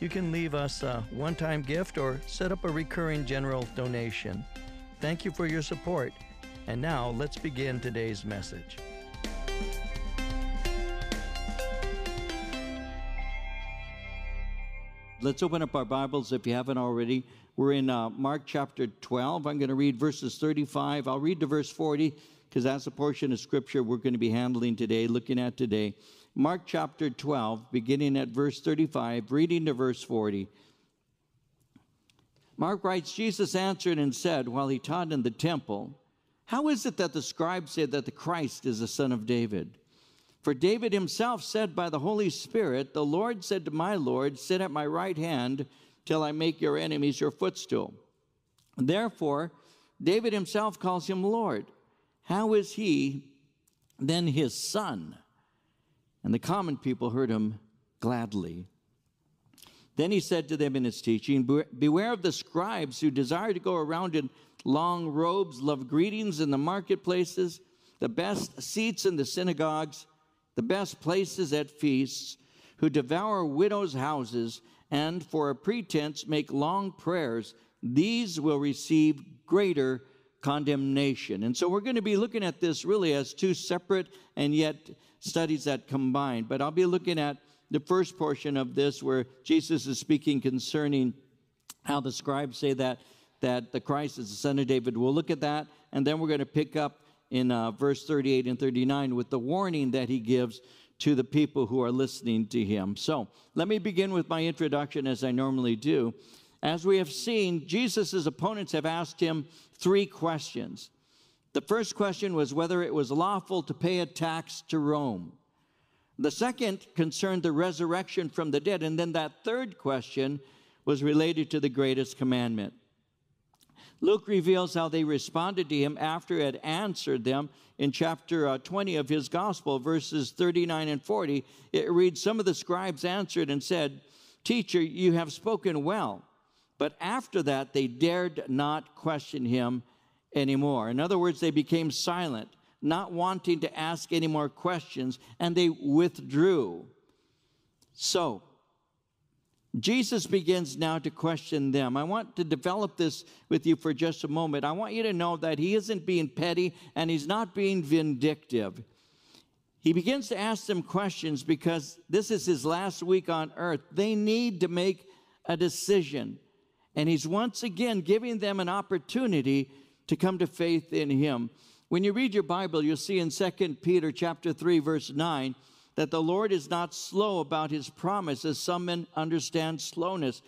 You can leave us a one time gift or set up a recurring general donation. Thank you for your support. And now let's begin today's message. Let's open up our Bibles if you haven't already. We're in uh, Mark chapter 12. I'm going to read verses 35. I'll read to verse 40 because that's a portion of scripture we're going to be handling today, looking at today. Mark chapter 12, beginning at verse 35, reading to verse 40. Mark writes Jesus answered and said, while he taught in the temple, How is it that the scribes say that the Christ is the son of David? For David himself said by the Holy Spirit, The Lord said to my Lord, Sit at my right hand till I make your enemies your footstool. Therefore, David himself calls him Lord. How is he then his son? And the common people heard him gladly. Then he said to them in his teaching, Beware of the scribes who desire to go around in long robes, love greetings in the marketplaces, the best seats in the synagogues, the best places at feasts, who devour widows' houses, and for a pretense make long prayers. These will receive greater condemnation. And so we're going to be looking at this really as two separate and yet studies that combine. But I'll be looking at the first portion of this where Jesus is speaking concerning how the scribes say that that the Christ is the son of David. We'll look at that, and then we're going to pick up in uh, verse 38 and 39 with the warning that he gives to the people who are listening to him. So let me begin with my introduction as I normally do. As we have seen, Jesus' opponents have asked him three questions. The first question was whether it was lawful to pay a tax to Rome. The second concerned the resurrection from the dead. And then that third question was related to the greatest commandment. Luke reveals how they responded to him after he had answered them in chapter uh, 20 of his gospel, verses 39 and 40. It reads Some of the scribes answered and said, Teacher, you have spoken well. But after that, they dared not question him anymore. In other words, they became silent, not wanting to ask any more questions, and they withdrew. So, Jesus begins now to question them. I want to develop this with you for just a moment. I want you to know that he isn't being petty and he's not being vindictive. He begins to ask them questions because this is his last week on earth. They need to make a decision. And he's once again giving them an opportunity to come to faith in him. When you read your Bible, you'll see in 2 Peter chapter 3 verse 9 that the Lord is not slow about his promise as some men understand slowness,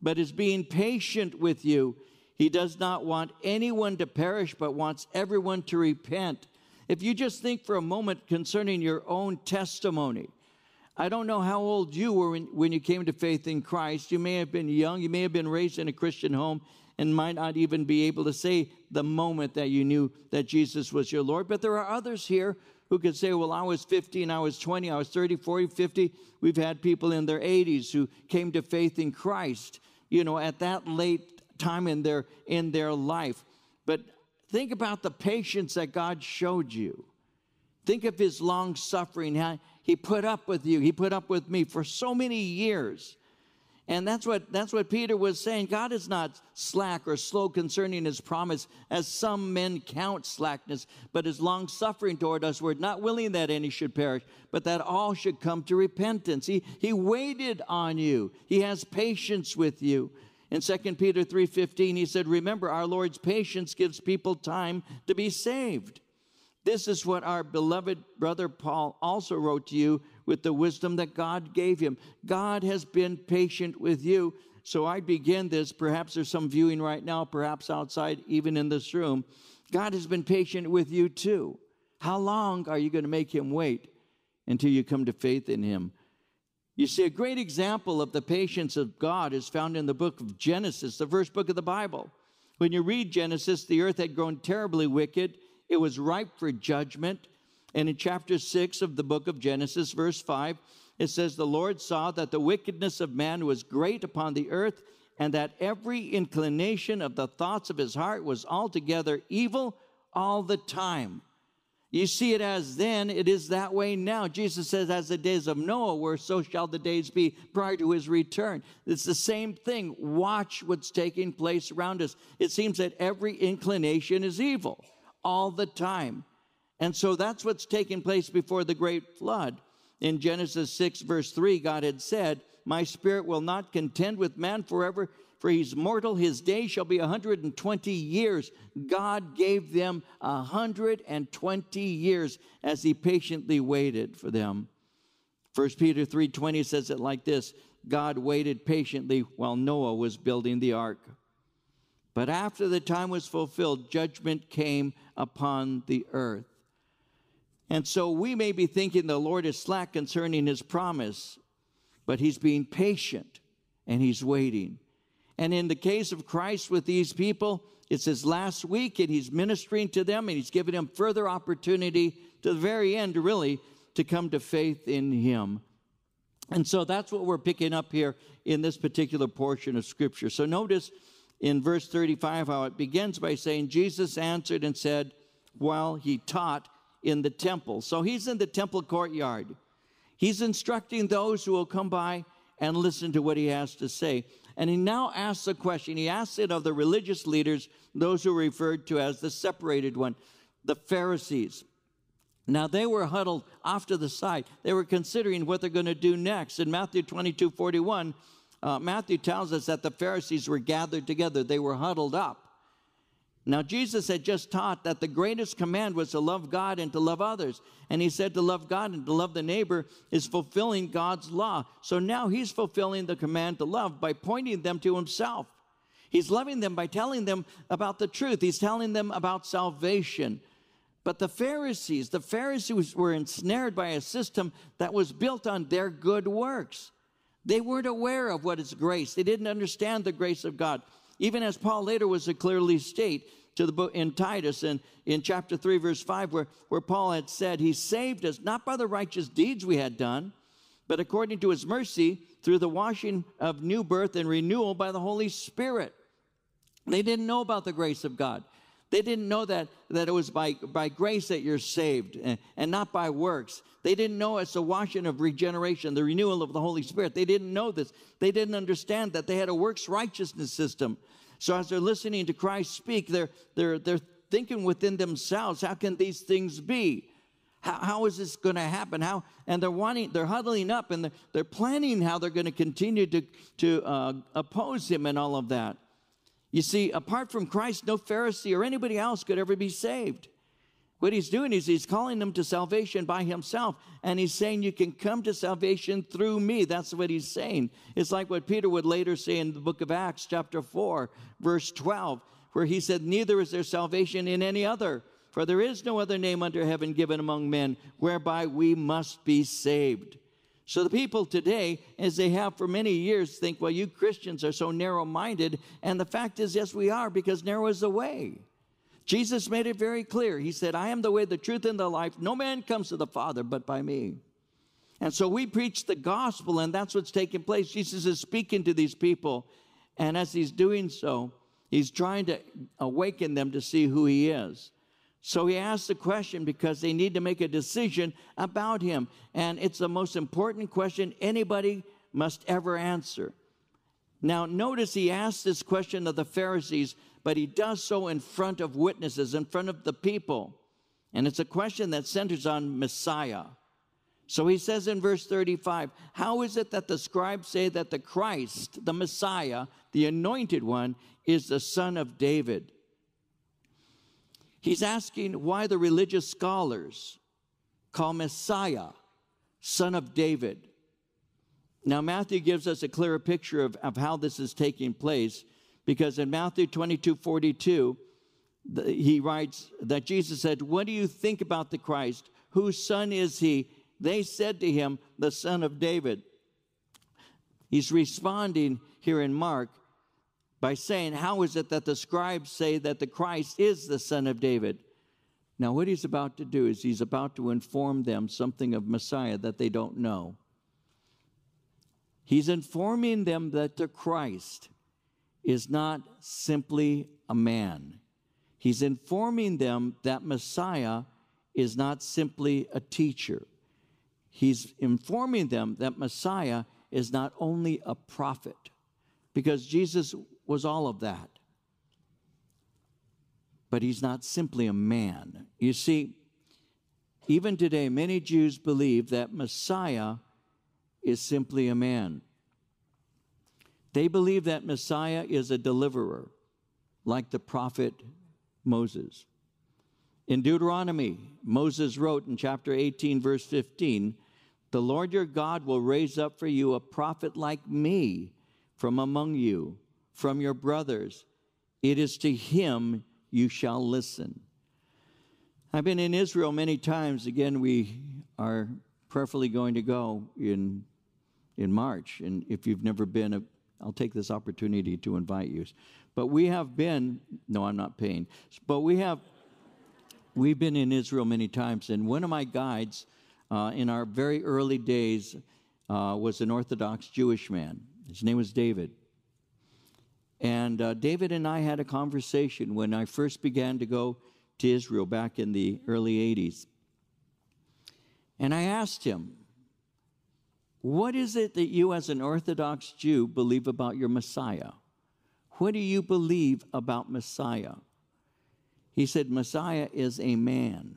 but is being patient with you. He does not want anyone to perish but wants everyone to repent. If you just think for a moment concerning your own testimony, I don't know how old you were when, when, you came to faith in Christ. You may have been young, you may have been raised in a Christian home, and might not even be able to say the moment that you knew that Jesus was your Lord. But there are others here who could say, Well, I was 15, I was 20, I was 30, 40, 50. We've had people in their 80s who came to faith in Christ, you know, at that late time in their, in their life. But think about the patience that God showed you. Think of his long suffering, he put up with you, he put up with me for so many years. And that's what, that's what Peter was saying. God is not slack or slow concerning his promise, as some men count slackness, but is long suffering toward us. We're not willing that any should perish, but that all should come to repentance. He, he waited on you, he has patience with you. In 2 Peter 3:15 he said, "Remember our Lord's patience gives people time to be saved." This is what our beloved brother Paul also wrote to you with the wisdom that God gave him. God has been patient with you. So I begin this. Perhaps there's some viewing right now, perhaps outside, even in this room. God has been patient with you too. How long are you going to make him wait until you come to faith in him? You see, a great example of the patience of God is found in the book of Genesis, the first book of the Bible. When you read Genesis, the earth had grown terribly wicked, it was ripe for judgment. And in chapter 6 of the book of Genesis, verse 5, it says, The Lord saw that the wickedness of man was great upon the earth, and that every inclination of the thoughts of his heart was altogether evil all the time. You see it as then, it is that way now. Jesus says, as the days of Noah were, so shall the days be prior to his return. It's the same thing. Watch what's taking place around us. It seems that every inclination is evil all the time. And so that's what's taking place before the great flood. In Genesis 6, verse 3, God had said, My spirit will not contend with man forever for he's mortal. His day shall be 120 years. God gave them 120 years as he patiently waited for them. 1 Peter 3:20 says it like this, God waited patiently while Noah was building the ark. But after the time was fulfilled, judgment came upon the earth. And so we may be thinking the Lord is slack concerning his promise, but he's being patient and he's waiting. And in the case of Christ with these people, it's his last week and he's ministering to them and he's giving them further opportunity to the very end, really, to come to faith in him. And so that's what we're picking up here in this particular portion of Scripture. So notice in verse 35 how it begins by saying, Jesus answered and said, while he taught in the temple. So he's in the temple courtyard. He's instructing those who will come by and listen to what he has to say. And he now asks a question. He asks it of the religious leaders, those who are referred to as the separated one, the Pharisees. Now they were huddled off to the side. They were considering what they're going to do next. In Matthew 22 41, uh, Matthew tells us that the Pharisees were gathered together, they were huddled up. Now, Jesus had just taught that the greatest command was to love God and to love others. And he said to love God and to love the neighbor is fulfilling God's law. So now he's fulfilling the command to love by pointing them to himself. He's loving them by telling them about the truth, he's telling them about salvation. But the Pharisees, the Pharisees were ensnared by a system that was built on their good works. They weren't aware of what is grace. They didn't understand the grace of God. Even as Paul later was to clearly state to the book in Titus and in chapter 3, verse 5, where, where Paul had said, He saved us not by the righteous deeds we had done, but according to his mercy through the washing of new birth and renewal by the Holy Spirit. They didn't know about the grace of God. They didn't know that, that it was by, by grace that you're saved and, and not by works. They didn't know it's a washing of regeneration, the renewal of the Holy Spirit. They didn't know this. They didn't understand that they had a works righteousness system. So as they're listening to Christ speak, they're, they're, they're thinking within themselves, how can these things be? How, how is this going to happen? How and they're wanting, they're huddling up and they're, they're planning how they're going to continue to to uh, oppose him and all of that. You see, apart from Christ, no Pharisee or anybody else could ever be saved. What he's doing is he's calling them to salvation by himself, and he's saying, You can come to salvation through me. That's what he's saying. It's like what Peter would later say in the book of Acts, chapter 4, verse 12, where he said, Neither is there salvation in any other, for there is no other name under heaven given among men whereby we must be saved. So the people today, as they have for many years, think, well, you Christians are so narrow minded. And the fact is, yes, we are, because narrow is the way. Jesus made it very clear. He said, I am the way, the truth, and the life. No man comes to the Father but by me. And so we preach the gospel, and that's what's taking place. Jesus is speaking to these people, and as he's doing so, he's trying to awaken them to see who he is. So he asked the question because they need to make a decision about him. And it's the most important question anybody must ever answer. Now, notice he asked this question of the Pharisees, but he does so in front of witnesses, in front of the people. And it's a question that centers on Messiah. So he says in verse 35 How is it that the scribes say that the Christ, the Messiah, the anointed one, is the son of David? He's asking why the religious scholars call Messiah son of David. Now, Matthew gives us a clearer picture of, of how this is taking place because in Matthew 22 42, the, he writes that Jesus said, What do you think about the Christ? Whose son is he? They said to him, The son of David. He's responding here in Mark by saying, How is it that the scribes say that the Christ is the son of David? Now, what he's about to do is he's about to inform them something of Messiah that they don't know. He's informing them that the Christ is not simply a man. He's informing them that Messiah is not simply a teacher. He's informing them that Messiah is not only a prophet, because Jesus was all of that. But he's not simply a man. You see, even today, many Jews believe that Messiah is simply a man. They believe that Messiah is a deliverer, like the prophet Moses. In Deuteronomy, Moses wrote in chapter 18, verse 15, The Lord your God will raise up for you a prophet like me from among you, from your brothers. It is to him you shall listen. I've been in Israel many times. Again, we are prayerfully going to go in, in March. And if you've never been, I'll take this opportunity to invite you. But we have been, no, I'm not paying, but we have We've been in Israel many times, and one of my guides uh, in our very early days uh, was an Orthodox Jewish man. His name was David. And uh, David and I had a conversation when I first began to go to Israel back in the early 80s. And I asked him, What is it that you, as an Orthodox Jew, believe about your Messiah? What do you believe about Messiah? He said, Messiah is a man.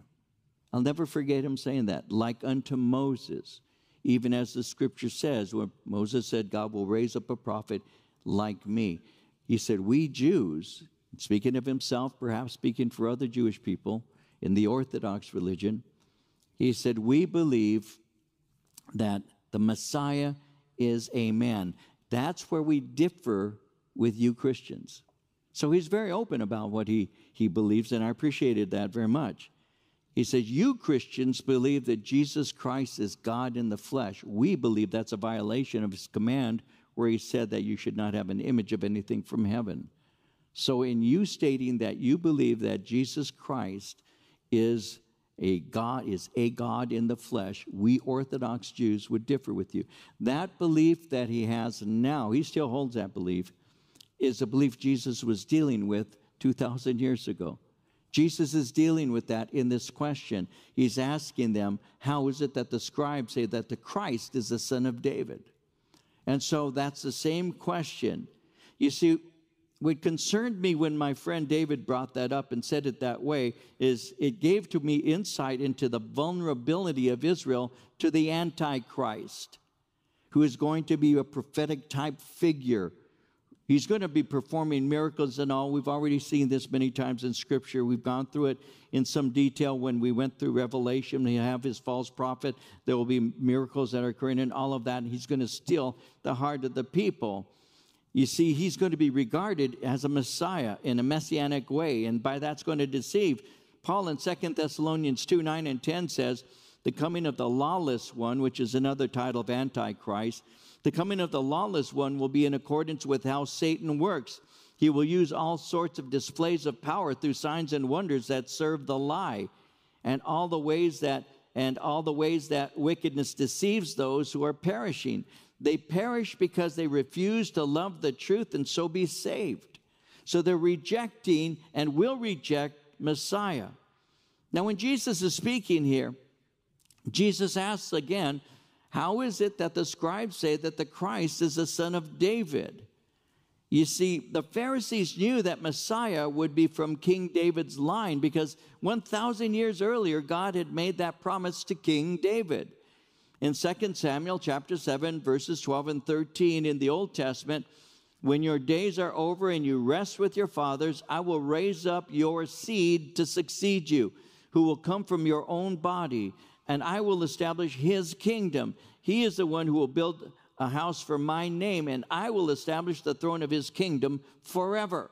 I'll never forget him saying that, like unto Moses, even as the scripture says, where Moses said, God will raise up a prophet like me. He said, We Jews, speaking of himself, perhaps speaking for other Jewish people in the Orthodox religion, he said, We believe that the Messiah is a man. That's where we differ with you Christians. So he's very open about what he, he believes, and I appreciated that very much. He says, You Christians believe that Jesus Christ is God in the flesh. We believe that's a violation of his command, where he said that you should not have an image of anything from heaven. So, in you stating that you believe that Jesus Christ is a God is a God in the flesh, we Orthodox Jews would differ with you. That belief that he has now, he still holds that belief is a belief Jesus was dealing with 2,000 years ago. Jesus is dealing with that in this question. He's asking them, How is it that the scribes say that the Christ is the son of David? And so that's the same question. You see, what concerned me when my friend David brought that up and said it that way is it gave to me insight into the vulnerability of Israel to the Antichrist, who is going to be a prophetic type figure He's going to be performing miracles and all. We've already seen this many times in Scripture. We've gone through it in some detail when we went through Revelation. He'll have his false prophet. There will be miracles that are occurring and all of that. And he's going to steal the heart of the people. You see, he's going to be regarded as a Messiah in a messianic way, and by that's going to deceive. Paul in 2 Thessalonians 2 9 and 10 says, The coming of the lawless one, which is another title of Antichrist, the coming of the lawless one will be in accordance with how Satan works. He will use all sorts of displays of power through signs and wonders that serve the lie, and all the ways that and all the ways that wickedness deceives those who are perishing. They perish because they refuse to love the truth and so be saved. So they're rejecting and will reject Messiah. Now, when Jesus is speaking here, Jesus asks again, how is it that the scribes say that the Christ is the son of David? You see, the Pharisees knew that Messiah would be from King David's line because 1,000 years earlier, God had made that promise to King David. In 2 Samuel chapter 7, verses 12 and 13 in the Old Testament, when your days are over and you rest with your fathers, I will raise up your seed to succeed you, who will come from your own body and I will establish his kingdom. He is the one who will build a house for my name, and I will establish the throne of his kingdom forever.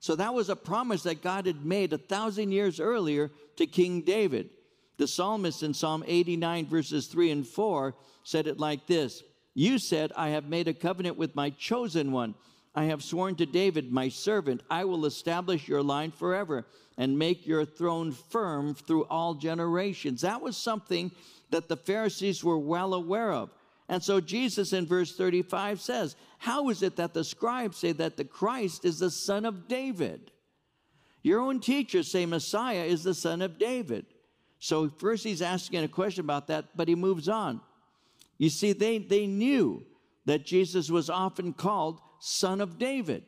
So that was a promise that God had made a thousand years earlier to King David. The psalmist in Psalm 89, verses 3 and 4, said it like this You said, I have made a covenant with my chosen one. I have sworn to David, my servant, I will establish your line forever and make your throne firm through all generations. That was something that the Pharisees were well aware of. And so Jesus in verse 35 says, How is it that the scribes say that the Christ is the son of David? Your own teachers say Messiah is the son of David. So first he's asking a question about that, but he moves on. You see, they, they knew that Jesus was often called son of David.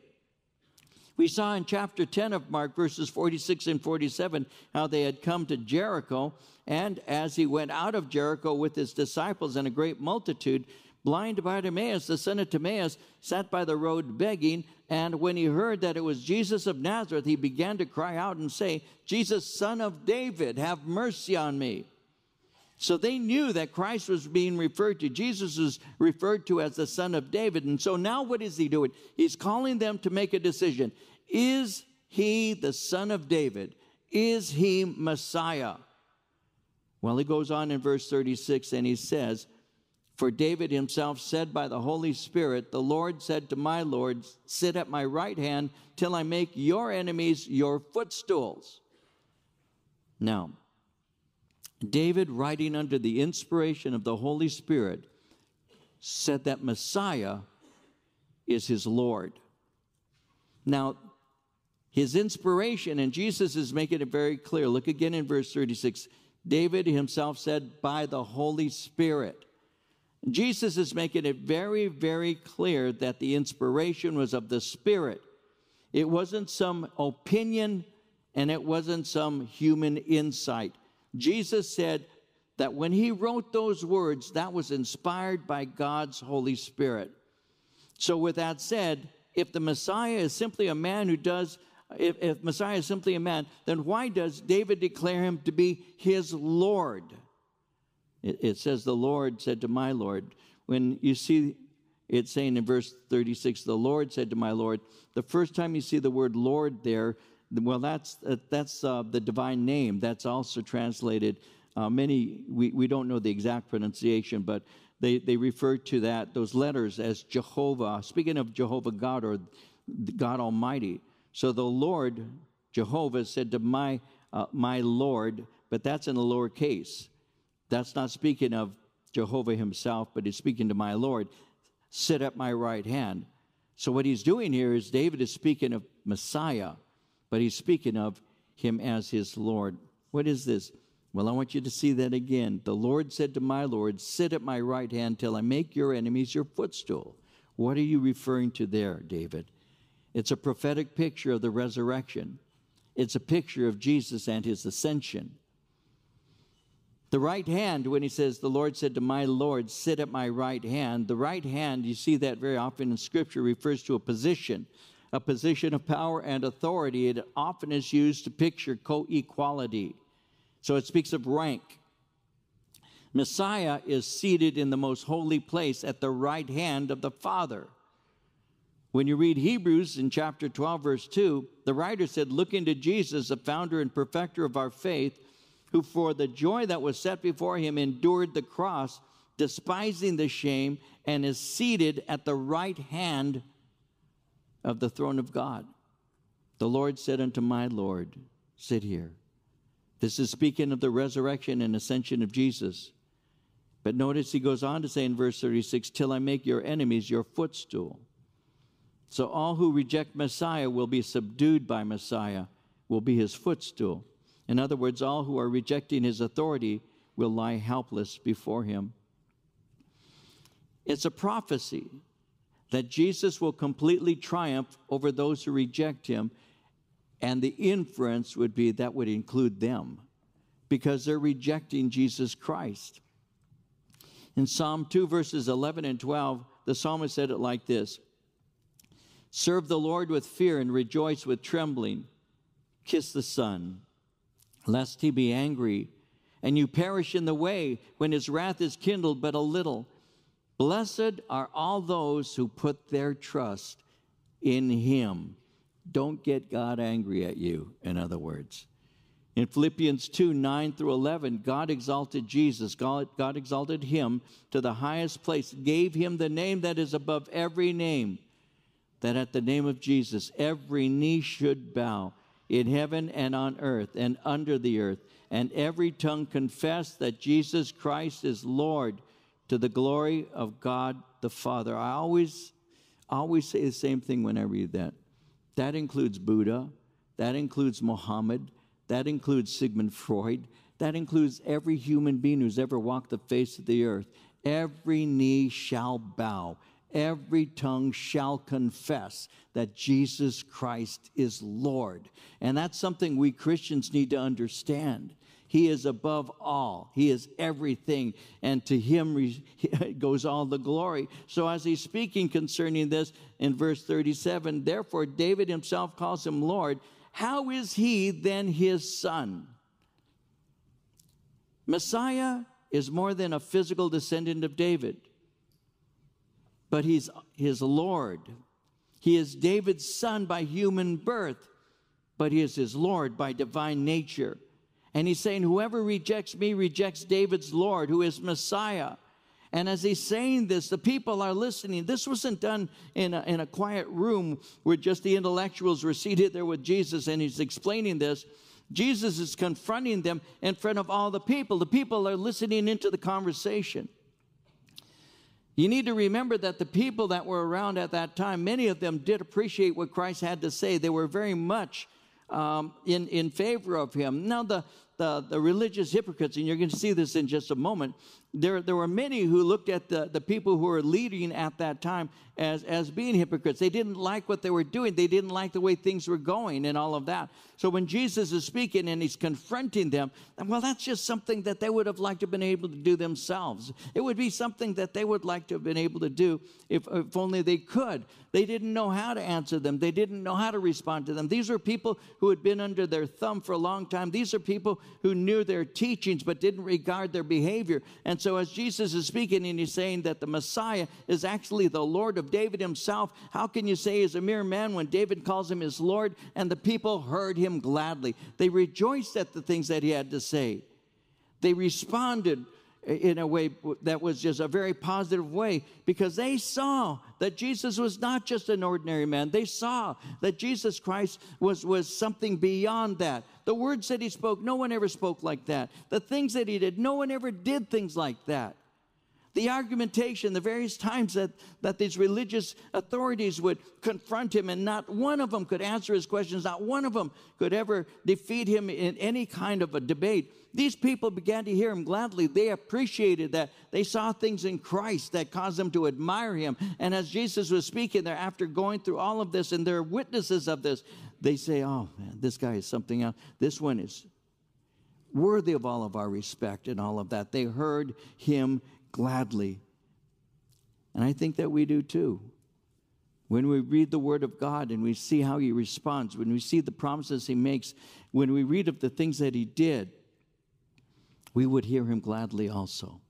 We saw in chapter 10 of Mark, verses 46 and 47, how they had come to Jericho. And as he went out of Jericho with his disciples and a great multitude, blind Bartimaeus, the son of Timaeus, sat by the road begging. And when he heard that it was Jesus of Nazareth, he began to cry out and say, Jesus, son of David, have mercy on me. So they knew that Christ was being referred to. Jesus is referred to as the son of David. And so now what is he doing? He's calling them to make a decision. Is he the son of David? Is he Messiah? Well, he goes on in verse 36 and he says, For David himself said by the Holy Spirit, The Lord said to my Lord, Sit at my right hand till I make your enemies your footstools. Now, David, writing under the inspiration of the Holy Spirit, said that Messiah is his Lord. Now, his inspiration, and Jesus is making it very clear. Look again in verse 36. David himself said, by the Holy Spirit. Jesus is making it very, very clear that the inspiration was of the Spirit. It wasn't some opinion and it wasn't some human insight. Jesus said that when he wrote those words, that was inspired by God's Holy Spirit. So, with that said, if the Messiah is simply a man who does, if, if Messiah is simply a man, then why does David declare him to be his Lord? It, it says, The Lord said to my Lord. When you see it saying in verse 36, the Lord said to my Lord, the first time you see the word Lord there, well, that's, uh, that's uh, the divine name. That's also translated. Uh, many, we, we don't know the exact pronunciation, but they, they refer to that, those letters, as Jehovah. Speaking of Jehovah God or God Almighty. So the Lord, Jehovah, said to my, uh, my Lord, but that's in the lower case. That's not speaking of Jehovah himself, but he's speaking to my Lord. Sit at my right hand. So what he's doing here is David is speaking of Messiah but he's speaking of him as his Lord. What is this? Well, I want you to see that again. The Lord said to my Lord, Sit at my right hand till I make your enemies your footstool. What are you referring to there, David? It's a prophetic picture of the resurrection, it's a picture of Jesus and his ascension. The right hand, when he says, The Lord said to my Lord, Sit at my right hand, the right hand, you see that very often in Scripture, refers to a position a position of power and authority. It often is used to picture co equality. So it speaks of rank. Messiah is seated in the most holy place at the right hand of the Father. When you read Hebrews in chapter 12, verse 2, the writer said, Looking to Jesus, the founder and perfecter of our faith, who for the joy that was set before him endured the cross, despising the shame, and is seated at the right hand of the throne of God. The Lord said unto my Lord, Sit here. This is speaking of the resurrection and ascension of Jesus. But notice he goes on to say in verse 36 Till I make your enemies your footstool. So all who reject Messiah will be subdued by Messiah, will be his footstool. In other words, all who are rejecting his authority will lie helpless before him. It's a prophecy that Jesus will completely triumph over those who reject him. And the inference would be that would include them because they're rejecting Jesus Christ. In Psalm 2, verses 11 and 12, the psalmist said it like this Serve the Lord with fear and rejoice with trembling. Kiss the Son, lest he be angry and you perish in the way when his wrath is kindled but a little. Blessed are all those who put their trust in Him. Don't get God angry at you, in other words. In Philippians 2 9 through 11, God exalted Jesus, God, God exalted him to the highest place, gave him the name that is above every name, that at the name of Jesus every knee should bow in heaven and on earth and under the earth, and every tongue confess that Jesus Christ is Lord to the glory of God the Father. I always, always say the same thing when I read that. That includes Buddha, that includes Muhammad, that includes Sigmund Freud. That includes every human being who's ever walked the face of the earth. Every knee shall bow, every tongue shall confess that Jesus Christ is Lord. And that's something we Christians need to understand. He is above all. He is everything. And to him goes all the glory. So, as he's speaking concerning this in verse 37, therefore David himself calls him Lord how is he then his son? Messiah is more than a physical descendant of David, but he's his Lord. He is David's son by human birth, but he is his Lord by divine nature. And he's saying, Whoever rejects me rejects David's Lord, who is Messiah. And as he's saying this, the people are listening. This wasn't done in a, in a quiet room where just the intellectuals were seated there with Jesus and he's explaining this. Jesus is confronting them in front of all the people. The people are listening into the conversation. You need to remember that the people that were around at that time, many of them did appreciate what Christ had to say. They were very much um, in, in favor of him. Now, the, the, the religious hypocrites, and you're going to see this in just a moment, there, there were many who looked at the, the people who were leading at that time as, as being hypocrites. They didn't like what they were doing, they didn't like the way things were going and all of that. So when Jesus is speaking and he's confronting them, well, that's just something that they would have liked to have been able to do themselves. It would be something that they would like to have been able to do if, if only they could. They didn't know how to answer them, they didn't know how to respond to them. These were people who had been under their thumb for a long time. These are people who knew their teachings but didn't regard their behavior. And so, as Jesus is speaking and he's saying that the Messiah is actually the Lord of David himself, how can you say he's a mere man when David calls him his Lord? And the people heard him gladly. They rejoiced at the things that he had to say. They responded in a way that was just a very positive way because they saw that Jesus was not just an ordinary man. They saw that Jesus Christ was, was something beyond that. The words that he spoke, no one ever spoke like that. The things that he did, no one ever did things like that the argumentation, the various times that, that these religious authorities would confront him, and not one of them could answer his questions, not one of them could ever defeat him in any kind of a debate. These people began to hear him gladly. They appreciated that. They saw things in Christ that caused them to admire him. And as Jesus was speaking there, after going through all of this, and they're witnesses of this, they say, Oh, man, this guy is something else. This one is worthy of all of our respect and all of that. They heard him gladly. And I think that we do too. When we read the Word of God and we see how He responds, when we see the promises He makes, when we read of the things that He did, we would hear Him gladly also.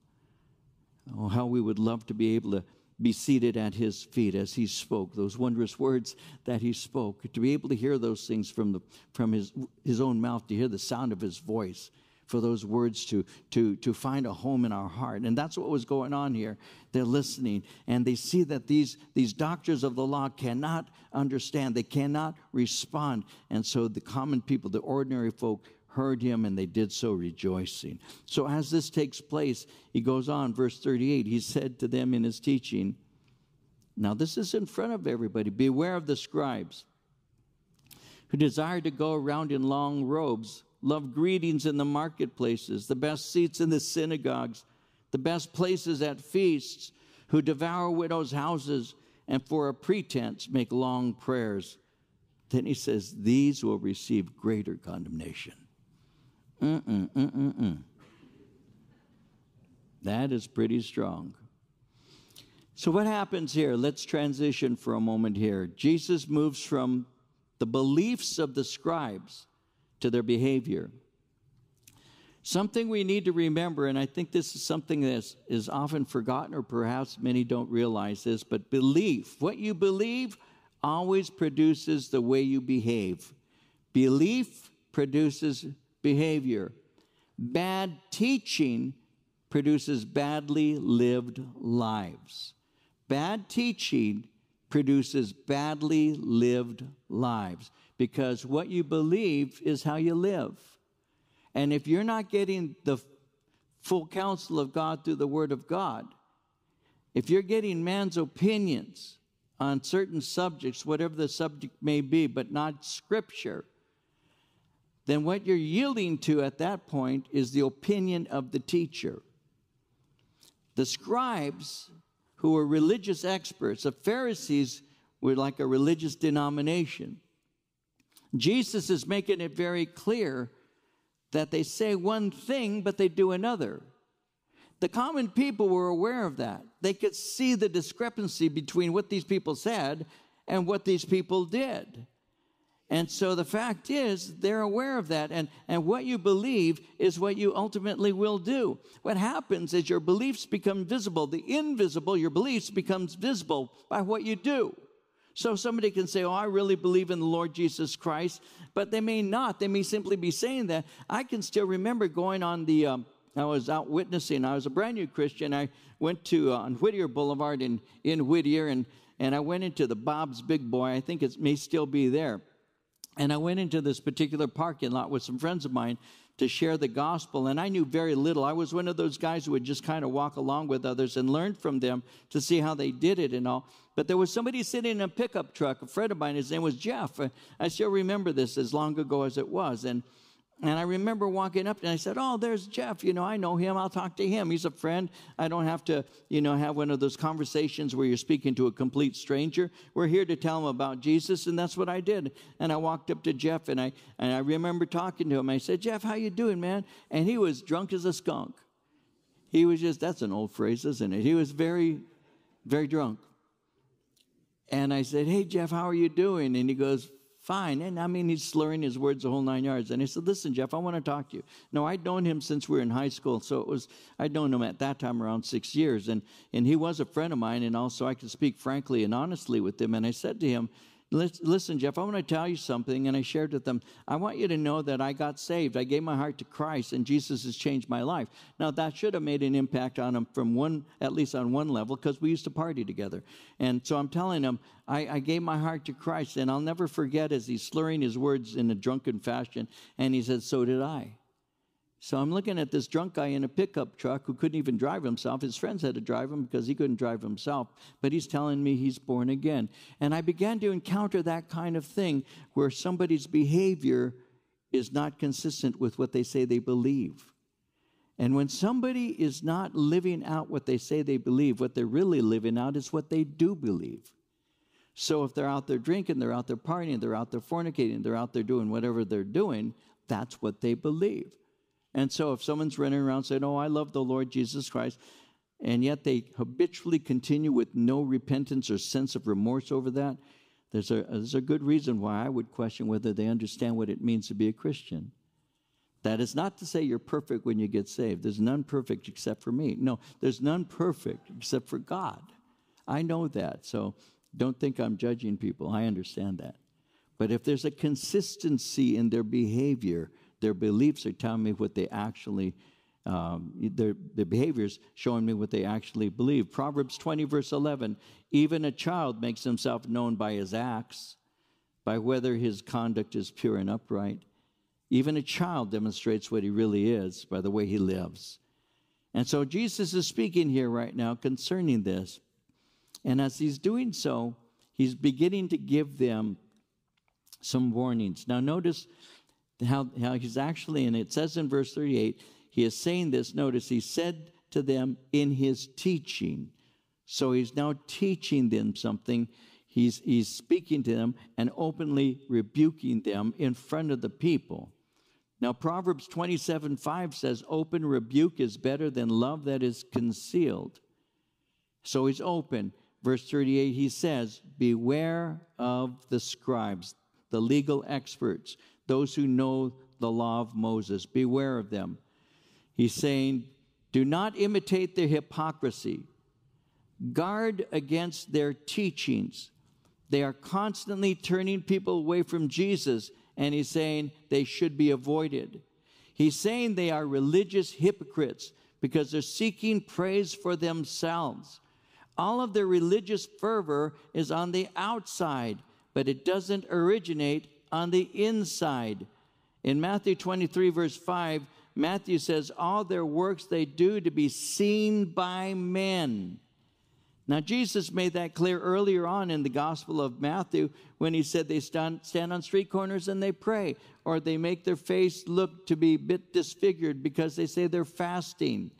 Oh, how we would love to be able to be seated at His feet as He spoke, those wondrous words that He spoke, to be able to hear those things from, the, from his, his own mouth, to hear the sound of His voice for those words to, to, to find a home in our heart. And that's what was going on here. They're listening and they see that these, these doctors of the law cannot understand, they cannot respond. And so the common people, the ordinary folk, heard him and they did so rejoicing. So as this takes place, he goes on, verse 38, he said to them in his teaching, Now this is in front of everybody, beware of the scribes who desire to go around in long robes love greetings in the marketplaces, the best seats in the synagogues, the best places at feasts, who devour widows' houses, and for a pretense make long prayers. Then he says, These will receive greater condemnation. Mm-mm, mm-mm, mm. That is pretty strong. So, what happens here? Let's transition for a moment here. Jesus moves from the beliefs of the scribes to their behavior. Something we need to remember, and I think this is something that is often forgotten, or perhaps many don't realize this, but belief, what you believe, always produces the way you behave. Belief produces behavior. Bad teaching produces badly lived lives. Bad teaching produces badly lived lives because what you believe is how you live. And if you're not getting the full counsel of God through the Word of God, if you're getting man's opinions on certain subjects, whatever the subject may be, but not Scripture, then what you're yielding to at that point is the opinion of the teacher. The scribes, who were religious experts, the Pharisees were like a religious denomination. Jesus is making it very clear that they say one thing, but they do another. The common people were aware of that. They could see the discrepancy between what these people said and what these people did. And so the fact is, they're aware of that. And, and what you believe is what you ultimately will do. What happens is your beliefs become visible. The invisible, your beliefs, becomes visible by what you do. So somebody can say, Oh, I really believe in the Lord Jesus Christ, but they may not. They may simply be saying that. I can still remember going on the, um, I was out witnessing. I was a brand new Christian. I went to uh, on Whittier Boulevard in, in Whittier, and, and I went into the Bob's Big Boy. I think it may still be there. And I went into this particular parking lot with some friends of mine to share the gospel. And I knew very little. I was one of those guys who would just kind of walk along with others and learn from them to see how they did it and all. But there was somebody sitting in a pickup truck, a friend of mine, his name was Jeff. I still remember this as long ago as it was. And and I remember walking up and I said, Oh, there's Jeff. You know, I know him. I'll talk to him. He's a friend. I don't have to, you know, have one of those conversations where you're speaking to a complete stranger. We're here to tell him about Jesus. And that's what I did. And I walked up to Jeff and I, and I remember talking to him. I said, Jeff, how you doing, man? And he was drunk as a skunk. He was just, that's an old phrase, isn't it? He was very, very drunk. And I said, Hey, Jeff, how are you doing? And he goes, Fine. And I mean, he's slurring his words the whole nine yards. And he said, Listen, Jeff, I want to talk to you. No, I'd known him since we were in high school. So it was, I'd known him at that time around six years. And, and he was a friend of mine. And also, I could speak frankly and honestly with him. And I said to him, Listen, Jeff, I want to tell you something. And I shared with them, I want you to know that I got saved. I gave my heart to Christ, and Jesus has changed my life. Now, that should have made an impact on them from one, at least on one level, because we used to party together. And so I'm telling them, I, I gave my heart to Christ. And I'll never forget as he's slurring his words in a drunken fashion. And he said, So did I. So I'm looking at this drunk guy in a pickup truck who couldn't even drive himself. His friends had to drive him because he couldn't drive himself, but he's telling me he's born again. And I began to encounter that kind of thing where somebody's behavior is not consistent with what they say they believe. And when somebody is not living out what they say they believe, what they're really living out is what they do believe. So if they're out there drinking, they're out there partying, they're out there fornicating, they're out there doing whatever they're doing, that's what they believe. And so if someone's running around saying, Oh, I love the Lord Jesus Christ, and yet they habitually continue with no repentance or sense of remorse over that, there's a, there's a good reason why I would question whether they understand what it means to be a Christian. That is not to say you're perfect when you get saved. There's none perfect except for me. No, there's none perfect except for God. I know that. So don't think I'm judging people. I understand that. But if there's a consistency in their behavior, their beliefs are telling me what they actually, um, their, their behaviors showing me what they actually believe. Proverbs 20, verse 11 even a child makes himself known by his acts, by whether his conduct is pure and upright. Even a child demonstrates what he really is by the way he lives. And so Jesus is speaking here right now concerning this. And as he's doing so, he's beginning to give them some warnings. Now, notice how, how he's actually, and it says in verse 38, he is saying this. Notice he said to them in his teaching. So he's now teaching them something. He's, he's speaking to them and openly rebuking them in front of the people. Now, Proverbs 27 5 says, Open rebuke is better than love that is concealed. So he's open. Verse 38, he says, Beware of the scribes, the legal experts, those who know the law of Moses. Beware of them. He's saying, do not imitate their hypocrisy. Guard against their teachings. They are constantly turning people away from Jesus, and he's saying they should be avoided. He's saying they are religious hypocrites because they're seeking praise for themselves. All of their religious fervor is on the outside, but it doesn't originate on the inside. In Matthew 23, verse 5, Matthew says, All their works they do to be seen by men. Now, Jesus made that clear earlier on in the Gospel of Matthew when he said they stand, stand on street corners and they pray, or they make their face look to be a bit disfigured because they say they're fasting,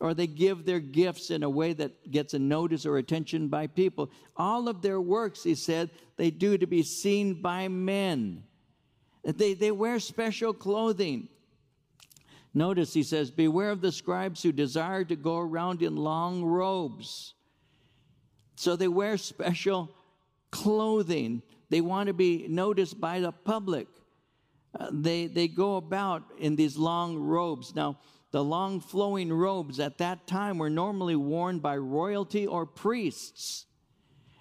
or they give their gifts in a way that gets a notice or attention by people. All of their works, he said, they do to be seen by men. They, they wear special clothing. Notice he says, Beware of the scribes who desire to go around in long robes so they wear special clothing. They want to be noticed by the public. Uh, they, they go about in these long robes. Now, the long flowing robes at that time were normally worn by royalty or priests.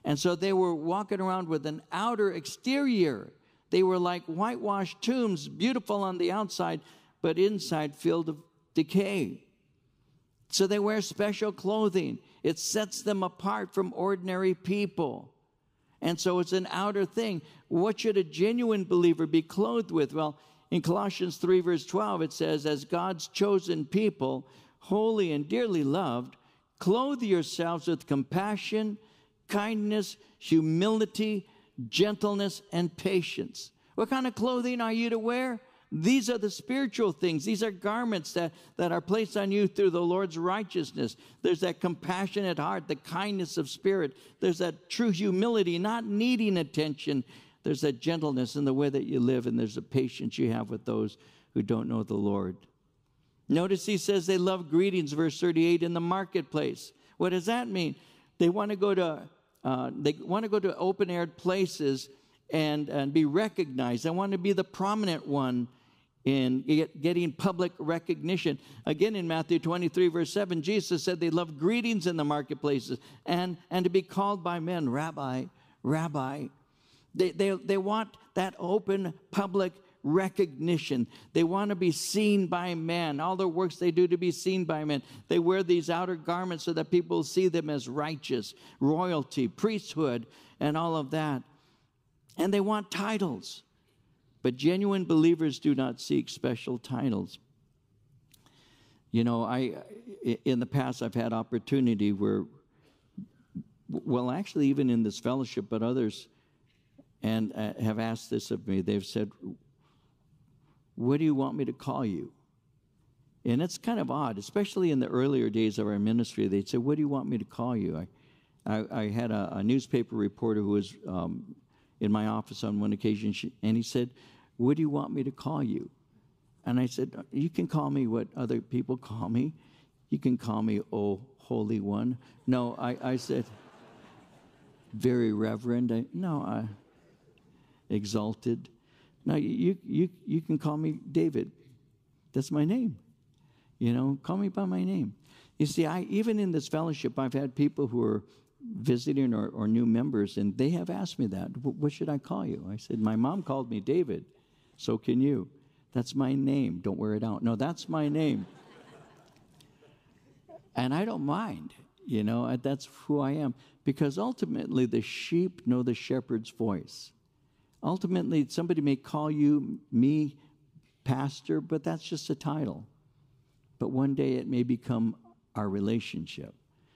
And so they were walking around with an outer exterior. They were like whitewashed tombs, beautiful on the outside, but inside filled of decay. So they wear special clothing. It sets them apart from ordinary people. And so it's an outer thing. What should a genuine believer be clothed with? Well, in Colossians 3, verse 12, it says, As God's chosen people, holy and dearly loved, clothe yourselves with compassion, kindness, humility, gentleness, and patience. What kind of clothing are you to wear? These are the spiritual things. These are garments that, that are placed on you through the Lord's righteousness. There's that compassionate heart, the kindness of spirit. There's that true humility, not needing attention. There's that gentleness in the way that you live, and there's a patience you have with those who don't know the Lord. Notice he says they love greetings, verse 38, in the marketplace. What does that mean? They want to go to uh, they want to go to open air places and, and be recognized. They want to be the prominent one in get, getting public recognition. Again, in Matthew 23, verse 7, Jesus said they love greetings in the marketplaces and, and to be called by men, Rabbi, Rabbi. They, they, they want that open public recognition. They want to be seen by men. All the works they do to be seen by men. They wear these outer garments so that people see them as righteous, royalty, priesthood, and all of that. And they want titles. But genuine believers do not seek special titles. You know, I in the past I've had opportunity where well actually even in this fellowship but others and uh, have asked this of me. They've said, "What do you want me to call you?" And it's kind of odd, especially in the earlier days of our ministry. They'd say, "What do you want me to call you?" I, I, I had a, a, newspaper reporter who was um, in my office on one occasion, and he said, what do you want me to call you? And I said, You can call me what other people call me. You can call me, Oh, Holy One. No, I, I said, Very Reverend. I, no, I, exalted. Now, you, you, you can call me David. That's my name. You know, call me by my name. You see, I even in this fellowship, I've had people who are visiting or, or new members, and they have asked me that. What should I call you? I said, My mom called me David. So can you. That's my name. Don't wear it out. No, that's my name. and I don't mind, you know, that's who I am. Because ultimately, the sheep know the shepherd's voice. Ultimately, somebody may call you, me, pastor, but that's just a title. But one day it may become our relationship.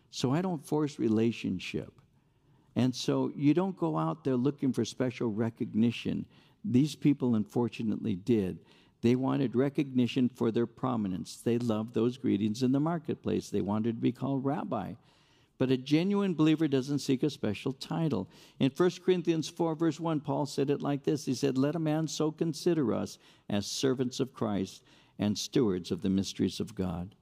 So I don't force relationship. And so you don't go out there looking for special recognition. These people, unfortunately, did. They wanted recognition for their prominence. They loved those greetings in the marketplace. They wanted to be called rabbi. But a genuine believer doesn't seek a special title. In 1 Corinthians 4, verse 1, Paul said it like this He said, Let a man so consider us as servants of Christ and stewards of the mysteries of God.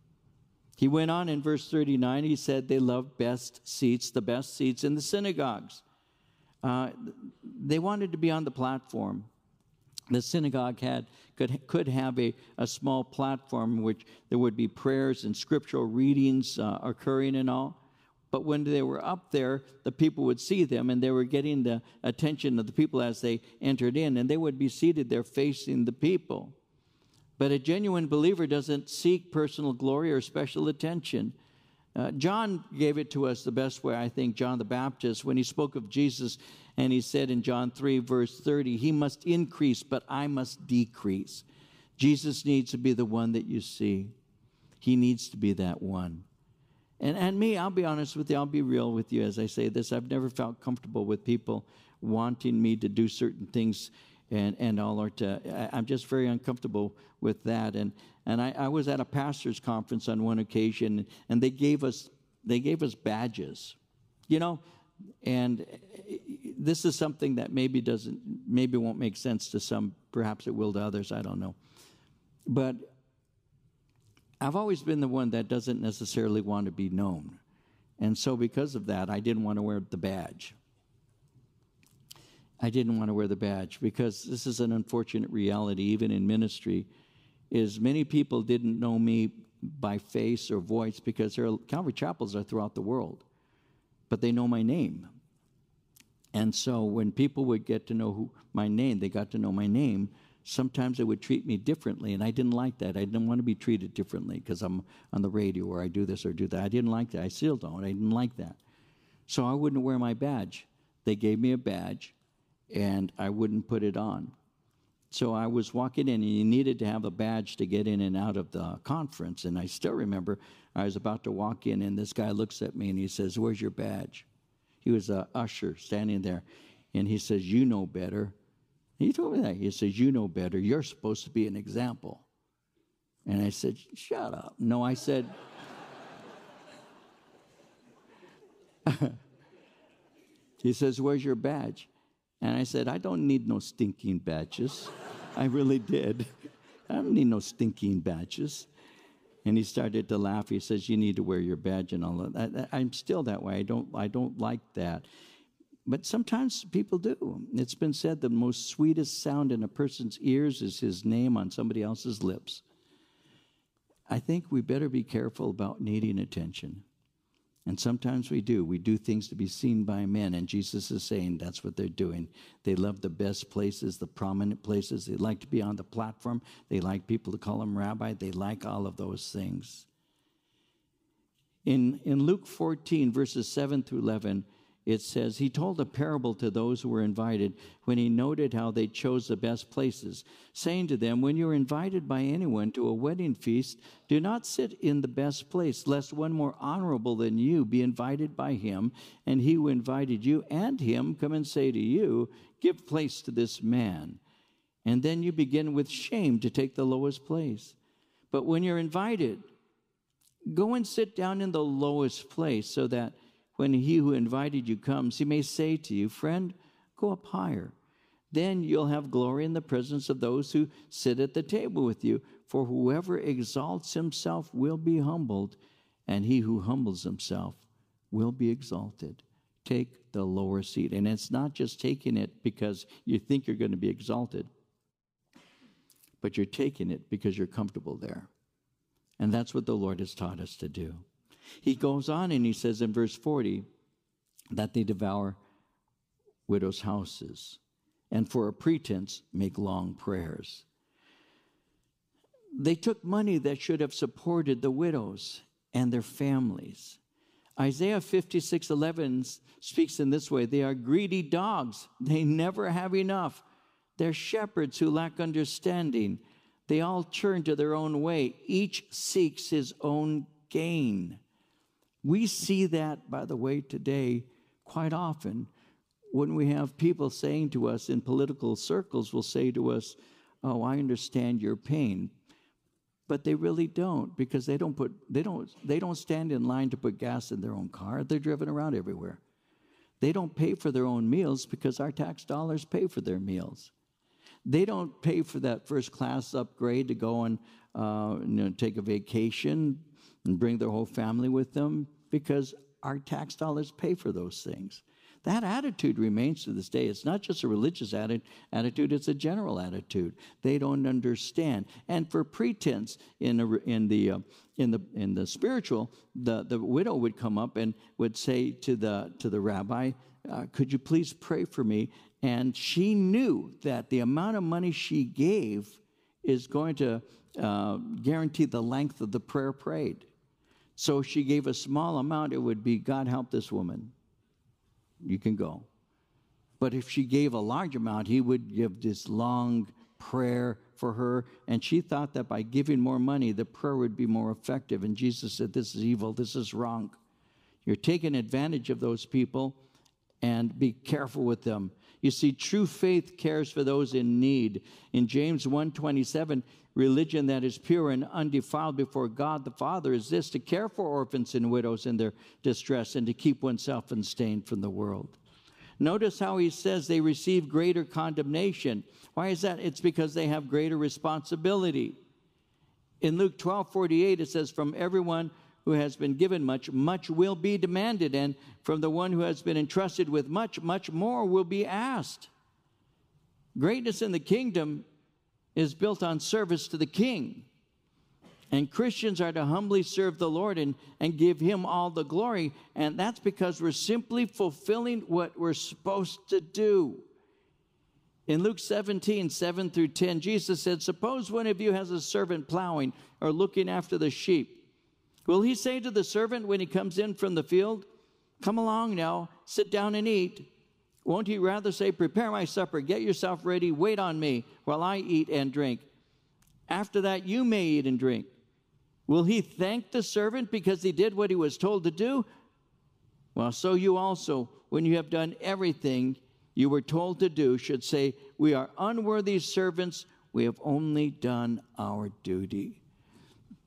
He went on in verse 39, he said they loved best seats, the best seats in the synagogues. Uh, they wanted to be on the platform. The synagogue had could could have a, a small platform in which there would be prayers and scriptural readings uh, occurring and all. But when they were up there, the people would see them and they were getting the attention of the people as they entered in, and they would be seated there facing the people. But a genuine believer doesn't seek personal glory or special attention. Uh, John gave it to us the best way, I think, John the Baptist, when he spoke of Jesus and he said in John 3, verse 30, He must increase, but I must decrease. Jesus needs to be the one that you see. He needs to be that one. And, and me, I'll be honest with you, I'll be real with you as I say this. I've never felt comfortable with people wanting me to do certain things and, and all or to, I, am just very uncomfortable with that. And, and I, I was at a pastor's conference on one occasion and they gave us, they gave us badges, you know, and eh, this is something that maybe doesn't, maybe won't make sense to some, perhaps it will to others, I don't know. But I've always been the one that doesn't necessarily want to be known. And so, because of that, I didn't want to wear the badge. I didn't want to wear the badge because this is an unfortunate reality, even in ministry, is many people didn't know me by face or voice because there are Calvary chapels are throughout the world, but they know my name. And so when people would get to know who my name, they got to know my name. Sometimes they would treat me differently, and I didn't like that. I didn't want to be treated differently because I'm on the radio or I do this or do that. I didn't like that. I still don't. I didn't like that. So I wouldn't wear my badge. They gave me a badge, and I wouldn't put it on. So I was walking in, and you needed to have a badge to get in and out of the conference. And I still remember I was about to walk in, and this guy looks at me and he says, Where's your badge? He was a usher standing there. And he says, You know better. He told me that. He says, You know better. You're supposed to be an example. And I said, Shut up. No, I said, He says, Where's your badge? And I said, I don't need no stinking badges. I really did. I don't need no stinking badges. And he started to laugh. He says, "You need to wear your badge and all that." I'm still that way. I don't. I don't like that. But sometimes people do. It's been said the most sweetest sound in a person's ears is his name on somebody else's lips. I think we better be careful about needing attention. And sometimes we do. We do things to be seen by men. And Jesus is saying that's what they're doing. They love the best places, the prominent places. They like to be on the platform. They like people to call them rabbi. They like all of those things. In, in Luke 14, verses 7 through 11, it says, He told a parable to those who were invited when he noted how they chose the best places, saying to them, When you're invited by anyone to a wedding feast, do not sit in the best place, lest one more honorable than you be invited by him, and he who invited you and him come and say to you, Give place to this man. And then you begin with shame to take the lowest place. But when you're invited, go and sit down in the lowest place so that when he who invited you comes, he may say to you, Friend, go up higher. Then you'll have glory in the presence of those who sit at the table with you. For whoever exalts himself will be humbled, and he who humbles himself will be exalted. Take the lower seat. And it's not just taking it because you think you're going to be exalted, but you're taking it because you're comfortable there. And that's what the Lord has taught us to do. He goes on and he says in verse 40 that they devour widows' houses and for a pretense make long prayers. They took money that should have supported the widows and their families. Isaiah 56 11 speaks in this way They are greedy dogs, they never have enough. They're shepherds who lack understanding. They all turn to their own way, each seeks his own gain. We see that, by the way, today quite often when we have people saying to us in political circles, will say to us, Oh, I understand your pain. But they really don't because they don't put they don't they don't stand in line to put gas in their own car. They're driven around everywhere. They don't pay for their own meals because our tax dollars pay for their meals. They don't pay for that first class upgrade to go and uh, you know, take a vacation and bring their whole family with them because our tax dollars pay for those things. That attitude remains to this day. It's not just a religious atti- attitude, it's a general attitude. They don't understand. And for pretense, in, a, in, the, uh, in, the, in the spiritual, the, the widow would come up and would say to the, to the rabbi, uh, Could you please pray for me? And she knew that the amount of money she gave is going to uh, guarantee the length of the prayer prayed. So she gave a small amount, it would be, God help this woman. You can go. But if she gave a large amount, he would give this long prayer for her. And she thought that by giving more money, the prayer would be more effective. And Jesus said, This is evil. This is wrong. You're taking advantage of those people and be careful with them. You see, true faith cares for those in need. In James 1:27, religion that is pure and undefiled before God the Father is this to care for orphans and widows in their distress and to keep oneself unstained from the world. Notice how he says they receive greater condemnation. Why is that? It's because they have greater responsibility. In Luke 12 48, it says, From everyone who has been given much, much will be demanded, and from the one who has been entrusted with much, much more will be asked. Greatness in the kingdom is built on service to the king. And Christians are to humbly serve the Lord and, and give Him all the glory. And that's because we're simply fulfilling what we're supposed to do. In Luke 17, 7 through 10, Jesus said, Suppose one of you has a servant plowing or looking after the sheep. Will he say to the servant when he comes in from the field, Come along now, sit down and eat? Won't he rather say, Prepare my supper, get yourself ready, wait on me while I eat and drink? After that, you may eat and drink. Will he thank the servant because he did what he was told to do? Well, so you also, when you have done everything you were told to do, should say, We are unworthy servants, we have only done our duty.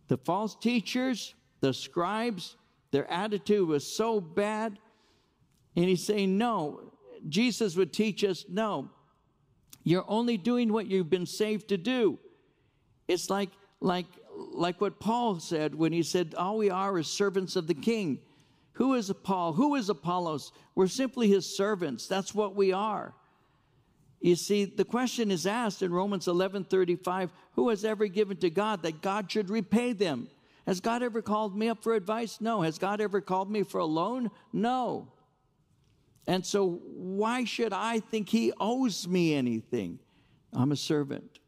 The false teachers, the scribes, their attitude was so bad. And he's saying, No, Jesus would teach us, No, you're only doing what you've been saved to do. It's like, like like what Paul said when he said, All we are is servants of the king. Who is Paul? Who is Apollos? We're simply his servants. That's what we are. You see, the question is asked in Romans 11 35 Who has ever given to God that God should repay them? Has God ever called me up for advice? No. Has God ever called me for a loan? No. And so, why should I think he owes me anything? I'm a servant.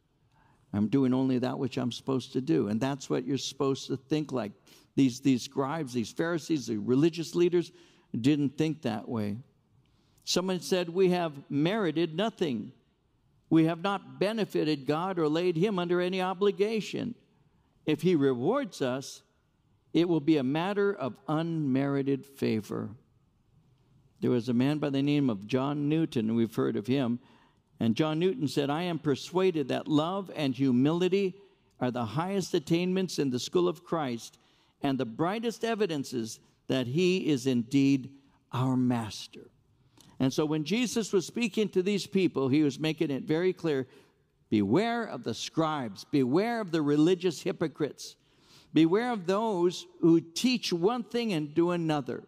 I'm doing only that which I'm supposed to do. And that's what you're supposed to think like. These, these scribes, these Pharisees, the religious leaders didn't think that way. Someone said, We have merited nothing. We have not benefited God or laid Him under any obligation. If He rewards us, it will be a matter of unmerited favor. There was a man by the name of John Newton, we've heard of him. And John Newton said, I am persuaded that love and humility are the highest attainments in the school of Christ and the brightest evidences that he is indeed our master. And so when Jesus was speaking to these people, he was making it very clear beware of the scribes, beware of the religious hypocrites, beware of those who teach one thing and do another.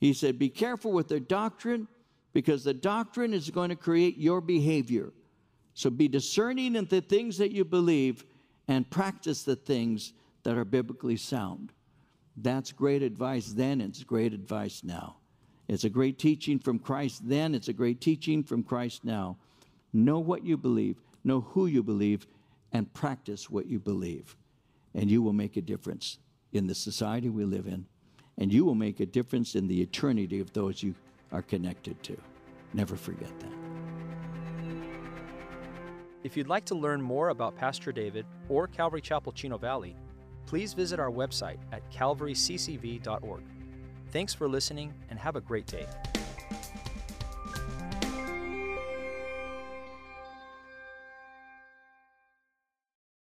He said, Be careful with their doctrine because the doctrine is going to create your behavior. So be discerning in the things that you believe and practice the things that are biblically sound. That's great advice then, it's great advice now. It's a great teaching from Christ then, it's a great teaching from Christ now. Know what you believe, know who you believe, and practice what you believe. And you will make a difference in the society we live in, and you will make a difference in the eternity of those you are connected to. Never forget that. If you'd like to learn more about Pastor David or Calvary Chapel Chino Valley, please visit our website at calvaryccv.org. Thanks for listening and have a great day.